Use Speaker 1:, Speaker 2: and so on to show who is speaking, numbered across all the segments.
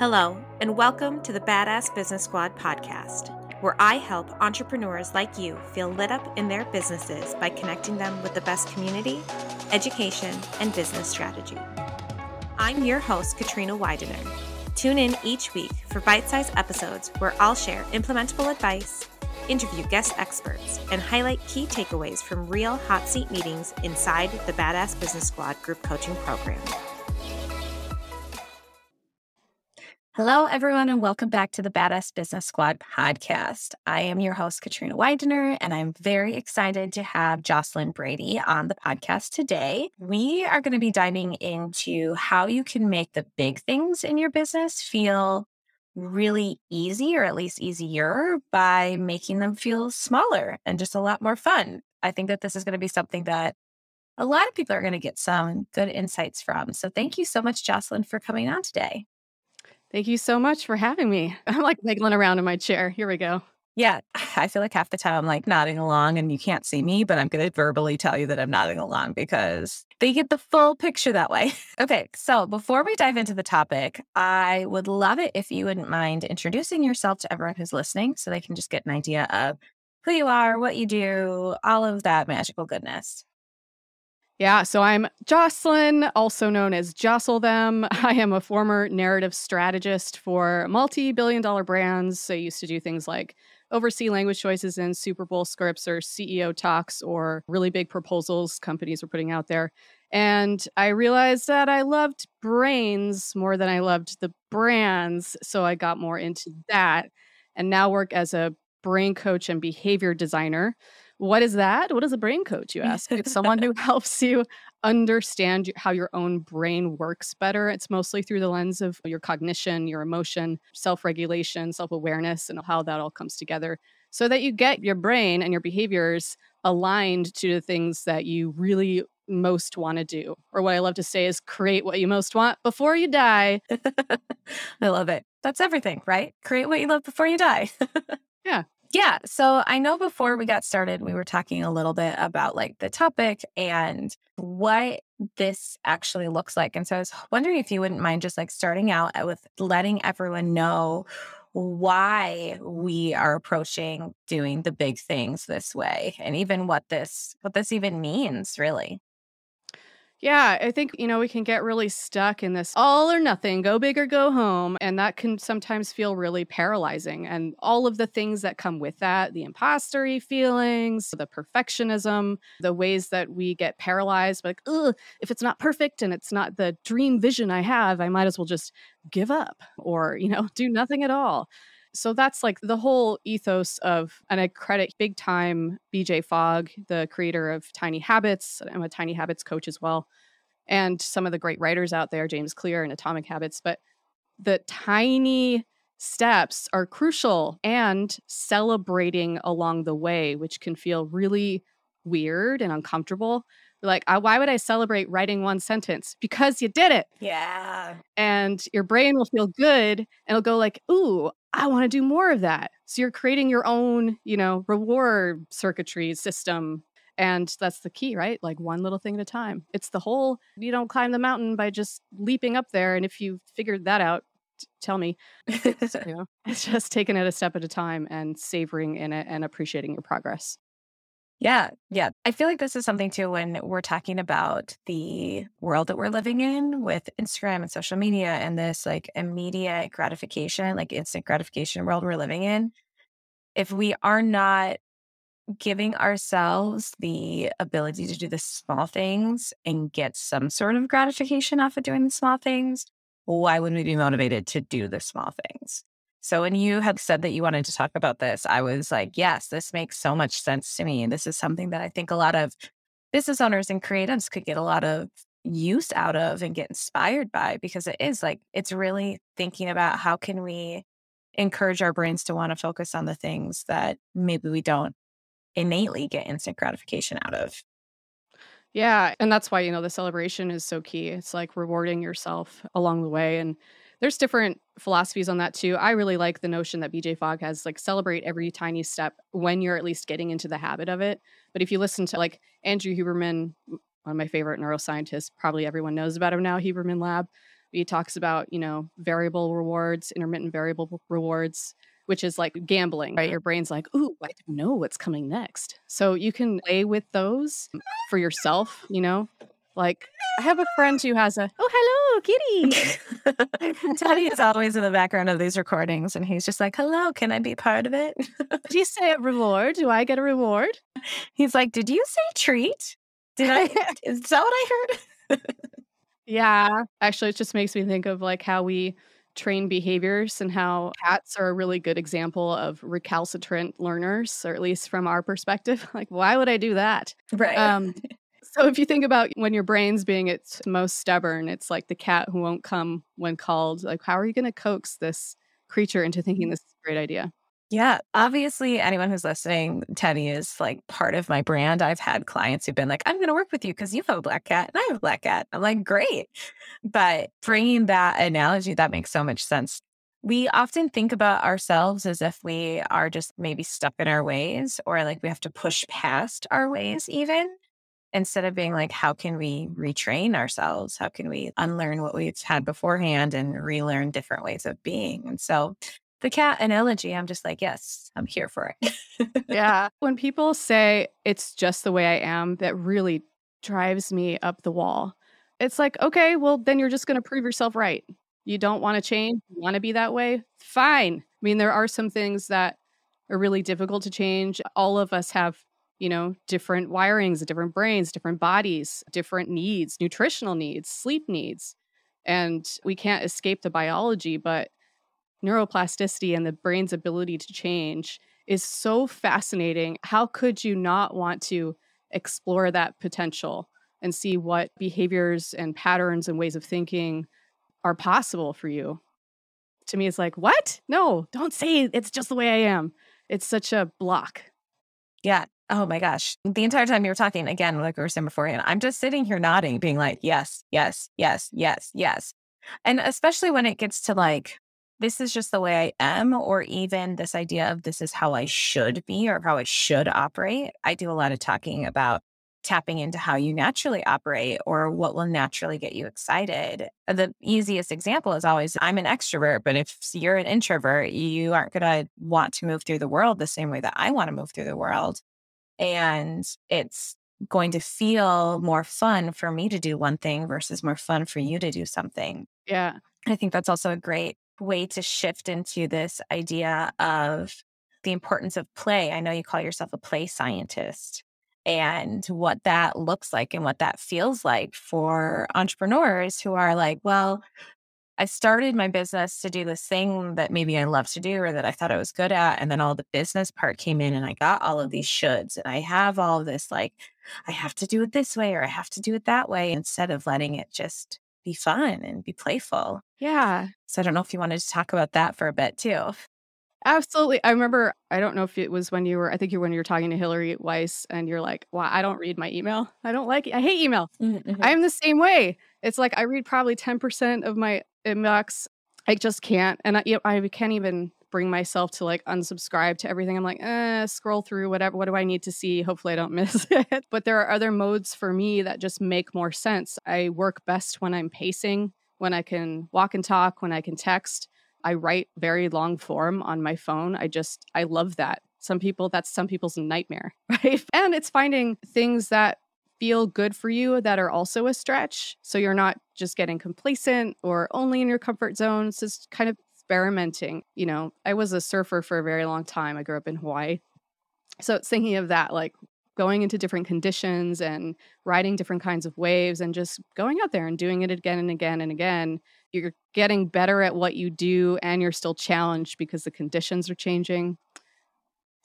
Speaker 1: Hello, and welcome to the Badass Business Squad podcast, where I help entrepreneurs like you feel lit up in their businesses by connecting them with the best community, education, and business strategy. I'm your host, Katrina Widener. Tune in each week for bite sized episodes where I'll share implementable advice, interview guest experts, and highlight key takeaways from real hot seat meetings inside the Badass Business Squad group coaching program. Hello, everyone, and welcome back to the Badass Business Squad podcast. I am your host, Katrina Widener, and I'm very excited to have Jocelyn Brady on the podcast today. We are going to be diving into how you can make the big things in your business feel really easy, or at least easier, by making them feel smaller and just a lot more fun. I think that this is going to be something that a lot of people are going to get some good insights from. So, thank you so much, Jocelyn, for coming on today.
Speaker 2: Thank you so much for having me. I'm like wiggling around in my chair. Here we go.
Speaker 1: Yeah, I feel like half the time I'm like nodding along and you can't see me, but I'm going to verbally tell you that I'm nodding along because they get the full picture that way. okay, so before we dive into the topic, I would love it if you wouldn't mind introducing yourself to everyone who's listening so they can just get an idea of who you are, what you do, all of that magical goodness.
Speaker 2: Yeah, so I'm Jocelyn, also known as Jostle Them. I am a former narrative strategist for multi billion dollar brands. So I used to do things like oversee language choices in Super Bowl scripts or CEO talks or really big proposals companies were putting out there. And I realized that I loved brains more than I loved the brands. So I got more into that and now work as a brain coach and behavior designer what is that? What is a brain coach, you ask? It's someone who helps you understand how your own brain works better. It's mostly through the lens of your cognition, your emotion, self regulation, self awareness, and how that all comes together so that you get your brain and your behaviors aligned to the things that you really most want to do. Or what I love to say is create what you most want before you die.
Speaker 1: I love it. That's everything, right? Create what you love before you die.
Speaker 2: yeah.
Speaker 1: Yeah. So I know before we got started, we were talking a little bit about like the topic and what this actually looks like. And so I was wondering if you wouldn't mind just like starting out uh, with letting everyone know why we are approaching doing the big things this way and even what this what this even means really
Speaker 2: yeah, I think, you know, we can get really stuck in this all or nothing, go big or go home. And that can sometimes feel really paralyzing. And all of the things that come with that the impostery feelings, the perfectionism, the ways that we get paralyzed, like, ugh, if it's not perfect and it's not the dream vision I have, I might as well just give up or, you know, do nothing at all. So that's like the whole ethos of, and I credit big time BJ Fogg, the creator of Tiny Habits. I'm a Tiny Habits coach as well. And some of the great writers out there, James Clear and Atomic Habits. But the tiny steps are crucial and celebrating along the way, which can feel really weird and uncomfortable. Like, why would I celebrate writing one sentence? Because you did it.
Speaker 1: Yeah.
Speaker 2: And your brain will feel good and it'll go like, ooh, I want to do more of that. So you're creating your own, you know, reward circuitry system. And that's the key, right? Like one little thing at a time. It's the whole, you don't climb the mountain by just leaping up there. And if you figured that out, t- tell me. so, you know, it's just taking it a step at a time and savoring in it and appreciating your progress.
Speaker 1: Yeah, yeah. I feel like this is something too when we're talking about the world that we're living in with Instagram and social media and this like immediate gratification, like instant gratification world we're living in. If we are not giving ourselves the ability to do the small things and get some sort of gratification off of doing the small things, why wouldn't we be motivated to do the small things? So when you had said that you wanted to talk about this, I was like, yes, this makes so much sense to me. And this is something that I think a lot of business owners and creatives could get a lot of use out of and get inspired by because it is like it's really thinking about how can we encourage our brains to want to focus on the things that maybe we don't innately get instant gratification out of.
Speaker 2: Yeah, and that's why you know the celebration is so key. It's like rewarding yourself along the way and there's different philosophies on that too. I really like the notion that BJ Fogg has like celebrate every tiny step when you're at least getting into the habit of it. But if you listen to like Andrew Huberman, one of my favorite neuroscientists, probably everyone knows about him now, Huberman Lab. He talks about, you know, variable rewards, intermittent variable rewards, which is like gambling, right? Your brain's like, ooh, I don't know what's coming next. So you can play with those for yourself, you know? Like, I have a friend who has a, oh, hello, kitty.
Speaker 1: Teddy is always in the background of these recordings and he's just like, hello, can I be part of it?
Speaker 2: Did you say a reward? Do I get a reward?
Speaker 1: He's like, did you say treat? Did I? is that what I heard?
Speaker 2: yeah. Actually, it just makes me think of like how we train behaviors and how cats are a really good example of recalcitrant learners, or at least from our perspective. Like, why would I do that?
Speaker 1: Right. Um,
Speaker 2: so if you think about when your brain's being its most stubborn, it's like the cat who won't come when called. Like, how are you going to coax this creature into thinking mm. this is a great idea?
Speaker 1: Yeah, obviously, anyone who's listening, Teddy is like part of my brand. I've had clients who've been like, I'm going to work with you because you have a black cat and I have a black cat. I'm like, great. But bringing that analogy, that makes so much sense. We often think about ourselves as if we are just maybe stuck in our ways or like we have to push past our ways, even instead of being like, how can we retrain ourselves? How can we unlearn what we've had beforehand and relearn different ways of being? And so the cat analogy, I'm just like, yes, I'm here for it.
Speaker 2: yeah. When people say it's just the way I am, that really drives me up the wall. It's like, okay, well, then you're just going to prove yourself right. You don't want to change, you want to be that way. Fine. I mean, there are some things that are really difficult to change. All of us have, you know, different wirings, different brains, different bodies, different needs, nutritional needs, sleep needs. And we can't escape the biology, but neuroplasticity and the brain's ability to change is so fascinating. How could you not want to explore that potential and see what behaviors and patterns and ways of thinking are possible for you? To me, it's like, what? No, don't say it's just the way I am. It's such a block.
Speaker 1: Yeah. Oh my gosh. The entire time you were talking, again, like we were saying beforehand, I'm just sitting here nodding, being like, yes, yes, yes, yes, yes. And especially when it gets to like this is just the way I am, or even this idea of this is how I should be or how I should operate. I do a lot of talking about tapping into how you naturally operate or what will naturally get you excited. The easiest example is always I'm an extrovert, but if you're an introvert, you aren't going to want to move through the world the same way that I want to move through the world. And it's going to feel more fun for me to do one thing versus more fun for you to do something.
Speaker 2: Yeah.
Speaker 1: I think that's also a great way to shift into this idea of the importance of play. I know you call yourself a play scientist and what that looks like and what that feels like for entrepreneurs who are like, well, I started my business to do this thing that maybe I love to do or that I thought I was good at. And then all the business part came in and I got all of these shoulds and I have all of this like, I have to do it this way or I have to do it that way instead of letting it just be fun and be playful.
Speaker 2: Yeah.
Speaker 1: So I don't know if you wanted to talk about that for a bit too.
Speaker 2: Absolutely. I remember, I don't know if it was when you were, I think you when you were talking to Hillary Weiss and you're like, wow, I don't read my email. I don't like it. I hate email. Mm-hmm. I'm the same way. It's like I read probably 10% of my inbox. I just can't. And I, I can't even bring myself to like unsubscribe to everything. I'm like, eh, scroll through whatever. What do I need to see? Hopefully, I don't miss it. But there are other modes for me that just make more sense. I work best when I'm pacing, when I can walk and talk, when I can text. I write very long form on my phone. I just, I love that. Some people, that's some people's nightmare, right? And it's finding things that feel good for you that are also a stretch. So you're not just getting complacent or only in your comfort zone. It's just kind of experimenting. You know, I was a surfer for a very long time. I grew up in Hawaii. So it's thinking of that, like going into different conditions and riding different kinds of waves and just going out there and doing it again and again and again. You're getting better at what you do and you're still challenged because the conditions are changing.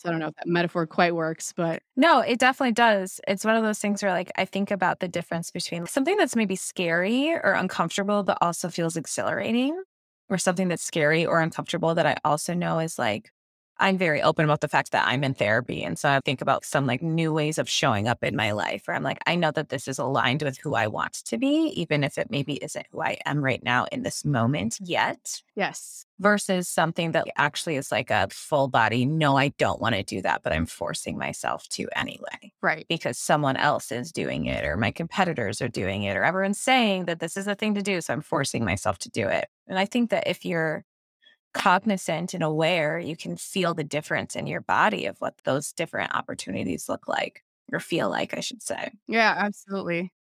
Speaker 2: I don't know if that metaphor quite works, but
Speaker 1: no, it definitely does. It's one of those things where like I think about the difference between something that's maybe scary or uncomfortable, but also feels exhilarating or something that's scary or uncomfortable that I also know is like I'm very open about the fact that I'm in therapy. And so I think about some like new ways of showing up in my life where I'm like, I know that this is aligned with who I want to be, even if it maybe isn't who I am right now in this moment yet.
Speaker 2: Yes.
Speaker 1: Versus something that actually is like a full body, no, I don't want to do that, but I'm forcing myself to anyway.
Speaker 2: Right.
Speaker 1: Because someone else is doing it or my competitors are doing it or everyone's saying that this is a thing to do. So I'm forcing myself to do it. And I think that if you're cognizant and aware, you can feel the difference in your body of what those different opportunities look like or feel like, I should say.
Speaker 2: Yeah, absolutely.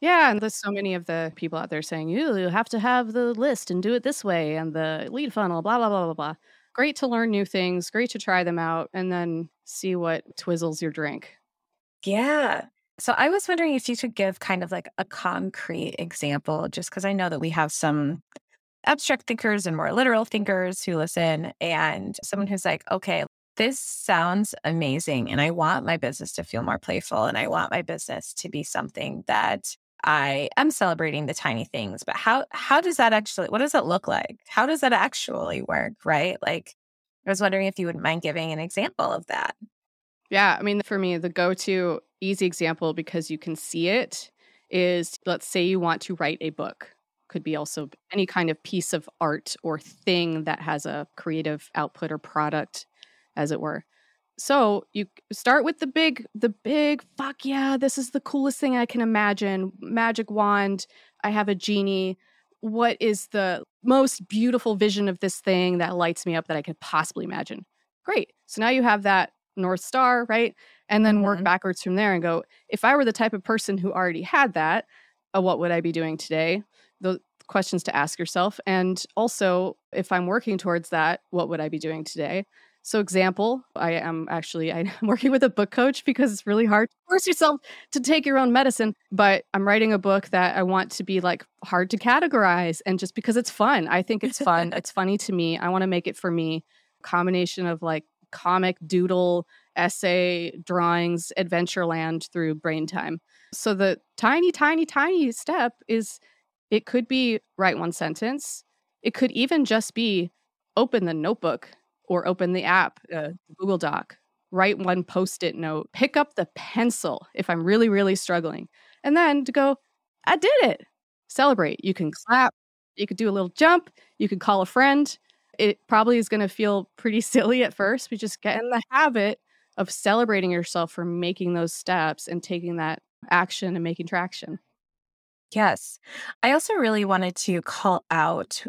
Speaker 2: Yeah, and there's so many of the people out there saying, you, you have to have the list and do it this way and the lead funnel, blah, blah, blah, blah, blah. Great to learn new things, great to try them out and then see what twizzles your drink.
Speaker 1: Yeah. So I was wondering if you could give kind of like a concrete example, just because I know that we have some abstract thinkers and more literal thinkers who listen, and someone who's like, okay, this sounds amazing. And I want my business to feel more playful. And I want my business to be something that I am celebrating the tiny things. But how how does that actually what does it look like? How does that actually work? Right. Like I was wondering if you wouldn't mind giving an example of that.
Speaker 2: Yeah. I mean, for me, the go-to easy example because you can see it is let's say you want to write a book could be also any kind of piece of art or thing that has a creative output or product as it were. So you start with the big the big fuck yeah this is the coolest thing i can imagine. Magic wand i have a genie. What is the most beautiful vision of this thing that lights me up that i could possibly imagine? Great. So now you have that north star right? And then work mm-hmm. backwards from there and go if i were the type of person who already had that uh, what would i be doing today the questions to ask yourself. And also, if I'm working towards that, what would I be doing today? So, example, I am actually I'm working with a book coach because it's really hard to force yourself to take your own medicine. But I'm writing a book that I want to be like hard to categorize, and just because it's fun, I think it's fun. it's funny to me. I want to make it for me. Combination of like comic, doodle, essay, drawings, Adventureland through brain time. So the tiny, tiny, tiny step is it could be write one sentence. It could even just be open the notebook or open the app, uh, Google Doc, write one post it note, pick up the pencil if I'm really, really struggling, and then to go, I did it. Celebrate. You can clap, you could do a little jump, you could call a friend. It probably is going to feel pretty silly at first, but just get in the habit of celebrating yourself for making those steps and taking that action and making traction.
Speaker 1: Yes. I also really wanted to call out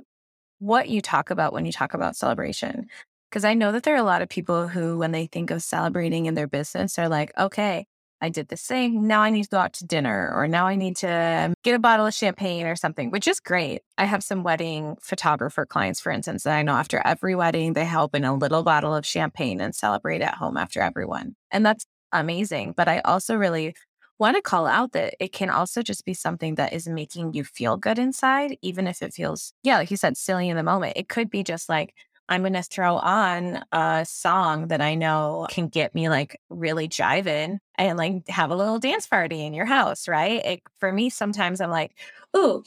Speaker 1: what you talk about when you talk about celebration. Because I know that there are a lot of people who, when they think of celebrating in their business, are like, okay, I did this thing. Now I need to go out to dinner, or now I need to get a bottle of champagne or something, which is great. I have some wedding photographer clients, for instance, that I know after every wedding, they help in a little bottle of champagne and celebrate at home after everyone. And that's amazing. But I also really want to call out that it can also just be something that is making you feel good inside, even if it feels, yeah, like you said, silly in the moment. It could be just like, I'm going to throw on a song that I know can get me like really jiving and like have a little dance party in your house, right? It, for me, sometimes I'm like, ooh,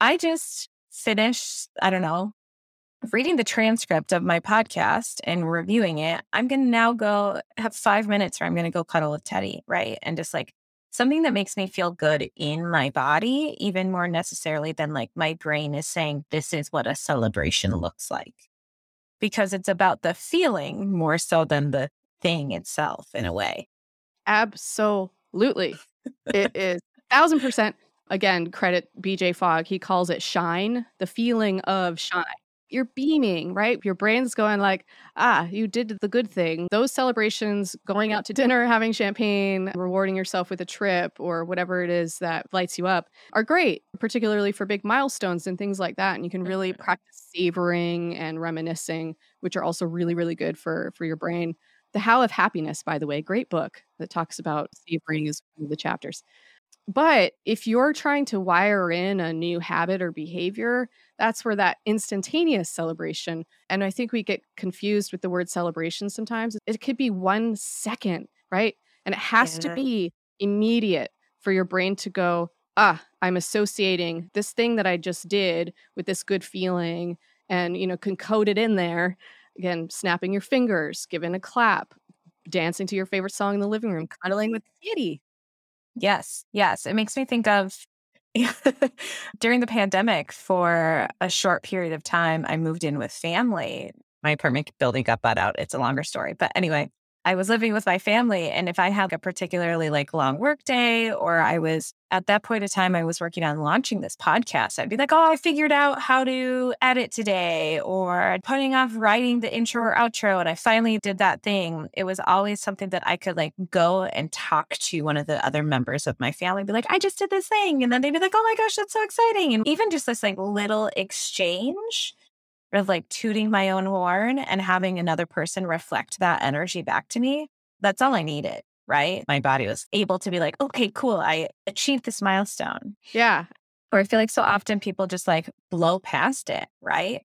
Speaker 1: I just finished, I don't know, reading the transcript of my podcast and reviewing it. I'm going to now go have five minutes where I'm going to go cuddle with Teddy, right? And just like something that makes me feel good in my body, even more necessarily than like my brain is saying, this is what a celebration looks like. Because it's about the feeling more so than the thing itself in a way.
Speaker 2: Absolutely. it is thousand percent. Again, credit BJ Fogg. He calls it shine, the feeling of shine you're beaming, right? Your brain's going like, ah, you did the good thing. Those celebrations, going out to dinner, having champagne, rewarding yourself with a trip or whatever it is that lights you up are great, particularly for big milestones and things like that. And you can really practice savoring and reminiscing, which are also really, really good for for your brain. The How of Happiness, by the way, great book that talks about savoring is one of the chapters. But if you're trying to wire in a new habit or behavior, that's where that instantaneous celebration, and I think we get confused with the word celebration sometimes. It could be one second, right? And it has yeah. to be immediate for your brain to go, ah, I'm associating this thing that I just did with this good feeling and, you know, can code it in there Again, snapping your fingers, giving a clap, dancing to your favorite song in the living room, cuddling with the kitty.
Speaker 1: Yes, yes. It makes me think of during the pandemic for a short period of time, I moved in with family. My apartment building got bought out. It's a longer story. But anyway, I was living with my family. And if I had a particularly like long work day, or I was at that point of time, I was working on launching this podcast, I'd be like, oh, I figured out how to edit today, or putting off writing the intro or outro. And I finally did that thing. It was always something that I could like go and talk to one of the other members of my family, be like, I just did this thing. And then they'd be like, oh my gosh, that's so exciting. And even just this like little exchange of like tooting my own horn and having another person reflect that energy back to me, that's all I needed. Right. My body was able to be like, okay, cool. I achieved this milestone.
Speaker 2: Yeah.
Speaker 1: Or I feel like so often people just like blow past it. Right.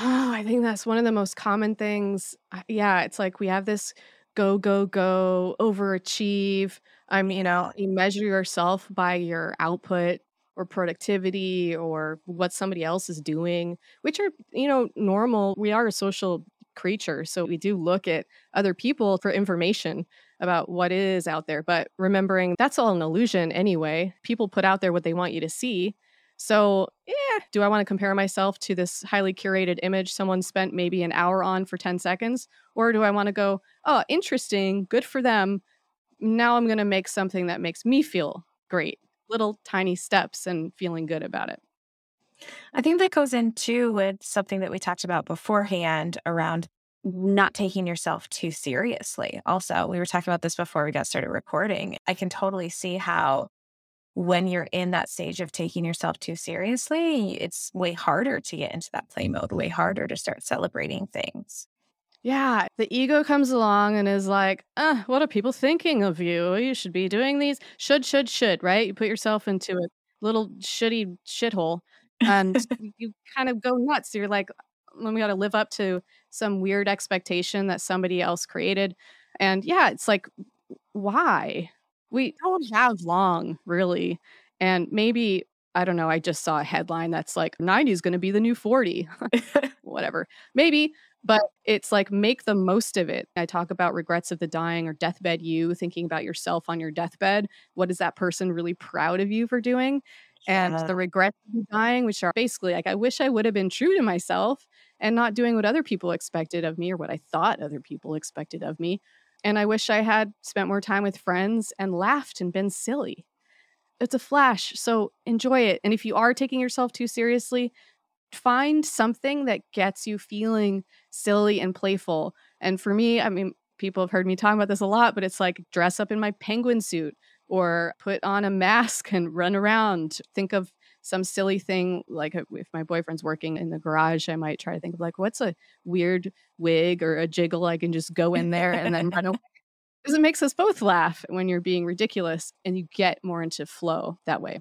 Speaker 2: Oh, I think that's one of the most common things. Uh, yeah. It's like we have this go, go, go, overachieve. I mean, you know, you measure yourself by your output or productivity or what somebody else is doing, which are, you know, normal. We are a social creature. So we do look at other people for information about what is out there. But remembering that's all an illusion anyway. People put out there what they want you to see. So, yeah, do I want to compare myself to this highly curated image someone spent maybe an hour on for 10 seconds? Or do I want to go, oh, interesting, good for them. Now I'm going to make something that makes me feel great little tiny steps and feeling good about it.
Speaker 1: I think that goes into with something that we talked about beforehand around not taking yourself too seriously. Also, we were talking about this before we got started recording. I can totally see how when you're in that stage of taking yourself too seriously, it's way harder to get into that play mode, way harder to start celebrating things.
Speaker 2: Yeah, the ego comes along and is like, uh, what are people thinking of you? You should be doing these. Should, should, should, right? You put yourself into a little shitty shithole and you kind of go nuts. You're like, we got to live up to some weird expectation that somebody else created. And yeah, it's like, why? We don't have long, really. And maybe, I don't know, I just saw a headline that's like 90 is going to be the new 40. Whatever. Maybe, but it's like make the most of it. I talk about regrets of the dying or deathbed you, thinking about yourself on your deathbed. What is that person really proud of you for doing? And the regrets of dying, which are basically like, I wish I would have been true to myself and not doing what other people expected of me or what I thought other people expected of me. And I wish I had spent more time with friends and laughed and been silly. It's a flash, so enjoy it. And if you are taking yourself too seriously, find something that gets you feeling silly and playful. And for me, I mean, people have heard me talk about this a lot, but it's like dress up in my penguin suit or put on a mask and run around. Think of some silly thing like uh, if my boyfriend's working in the garage, I might try to think of like what's a weird wig or a jiggle I can just go in there and then run away. Because it makes us both laugh when you're being ridiculous and you get more into flow that way.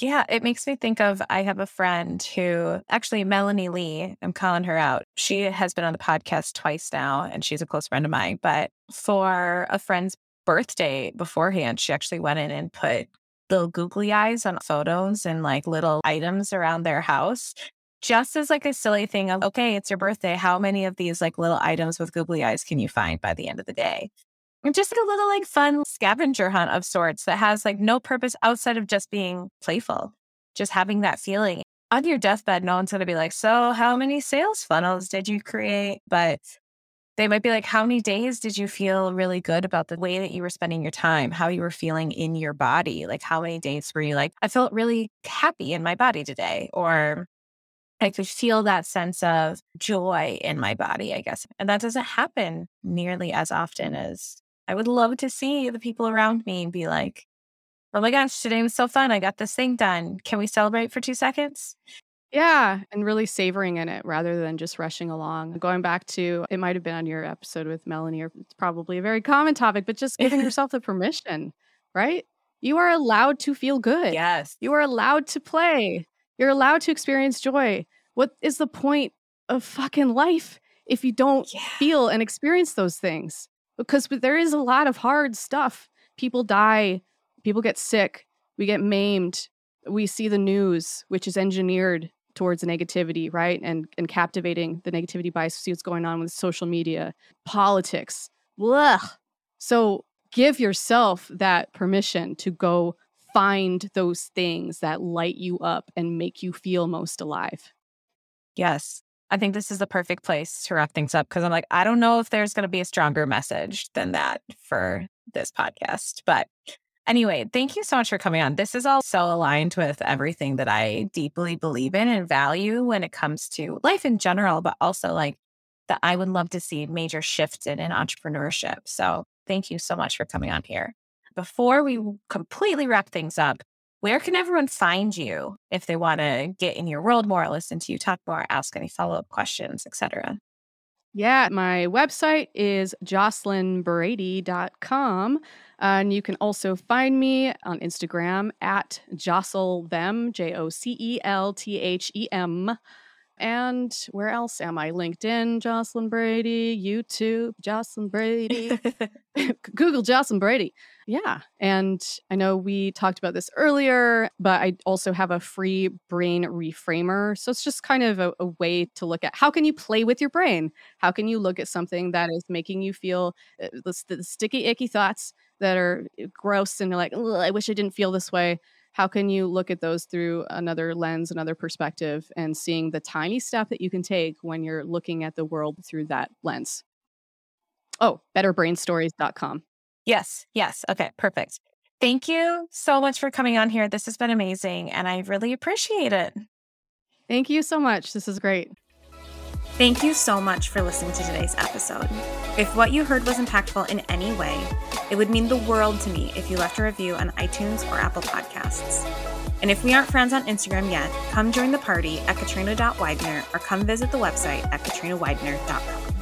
Speaker 1: Yeah, it makes me think of I have a friend who actually Melanie Lee, I'm calling her out. She has been on the podcast twice now and she's a close friend of mine, but for a friend's birthday beforehand, she actually went in and put little googly eyes on photos and like little items around their house. Just as like a silly thing of, okay, it's your birthday. How many of these like little items with googly eyes can you find by the end of the day? Just like a little like fun scavenger hunt of sorts that has like no purpose outside of just being playful, just having that feeling. On your deathbed, no one's going to be like, So, how many sales funnels did you create? But they might be like, How many days did you feel really good about the way that you were spending your time, how you were feeling in your body? Like, how many days were you like, I felt really happy in my body today? Or I could feel that sense of joy in my body, I guess. And that doesn't happen nearly as often as I would love to see the people around me be like, oh my gosh, today was so fun. I got this thing done. Can we celebrate for two seconds?
Speaker 2: Yeah, and really savoring in it rather than just rushing along. Going back to it might have been on your episode with Melanie, or it's probably a very common topic, but just giving yourself the permission, right? You are allowed to feel good.
Speaker 1: Yes.
Speaker 2: You are allowed to play. You're allowed to experience joy. What is the point of fucking life if you don't yeah. feel and experience those things? Because there is a lot of hard stuff. People die, people get sick, we get maimed, we see the news, which is engineered towards negativity, right? And and captivating the negativity bias. See what's going on with social media, politics. Blah. So give yourself that permission to go find those things that light you up and make you feel most alive.
Speaker 1: Yes. I think this is the perfect place to wrap things up because I'm like, I don't know if there's going to be a stronger message than that for this podcast. But anyway, thank you so much for coming on. This is all so aligned with everything that I deeply believe in and value when it comes to life in general, but also like that I would love to see major shifts in in entrepreneurship. So thank you so much for coming on here. Before we completely wrap things up, where can everyone find you if they want to get in your world more, listen to you talk more, ask any follow up questions, etc.?
Speaker 2: Yeah, my website is jocelynbrady.com. And you can also find me on Instagram at jostle them, J O C E L T H E M. And where else am I? LinkedIn, Jocelyn Brady, YouTube, Jocelyn Brady, Google Jocelyn Brady. Yeah. And I know we talked about this earlier, but I also have a free brain reframer. So it's just kind of a, a, way to look at how can you play with your brain? How can you look at something that is making you feel uh, the, the sticky, icky thoughts that are uh, gross and you're like, I wish I didn't feel this way how can you look at those through another lens, another perspective, and seeing the tiny step that you can take when you're looking at the world through that lens? Oh, betterbrainstories.com.
Speaker 1: Yes, yes. Okay, perfect. Thank you so much for coming on here. This has been amazing, and I really appreciate it.
Speaker 2: Thank you so much. This is great.
Speaker 1: Thank you so much for listening to today's episode. If what you heard was impactful in any way, it would mean the world to me if you left a review on iTunes or Apple Podcasts. And if we aren't friends on Instagram yet, come join the party at katrina.widener or come visit the website at katrinawidener.com.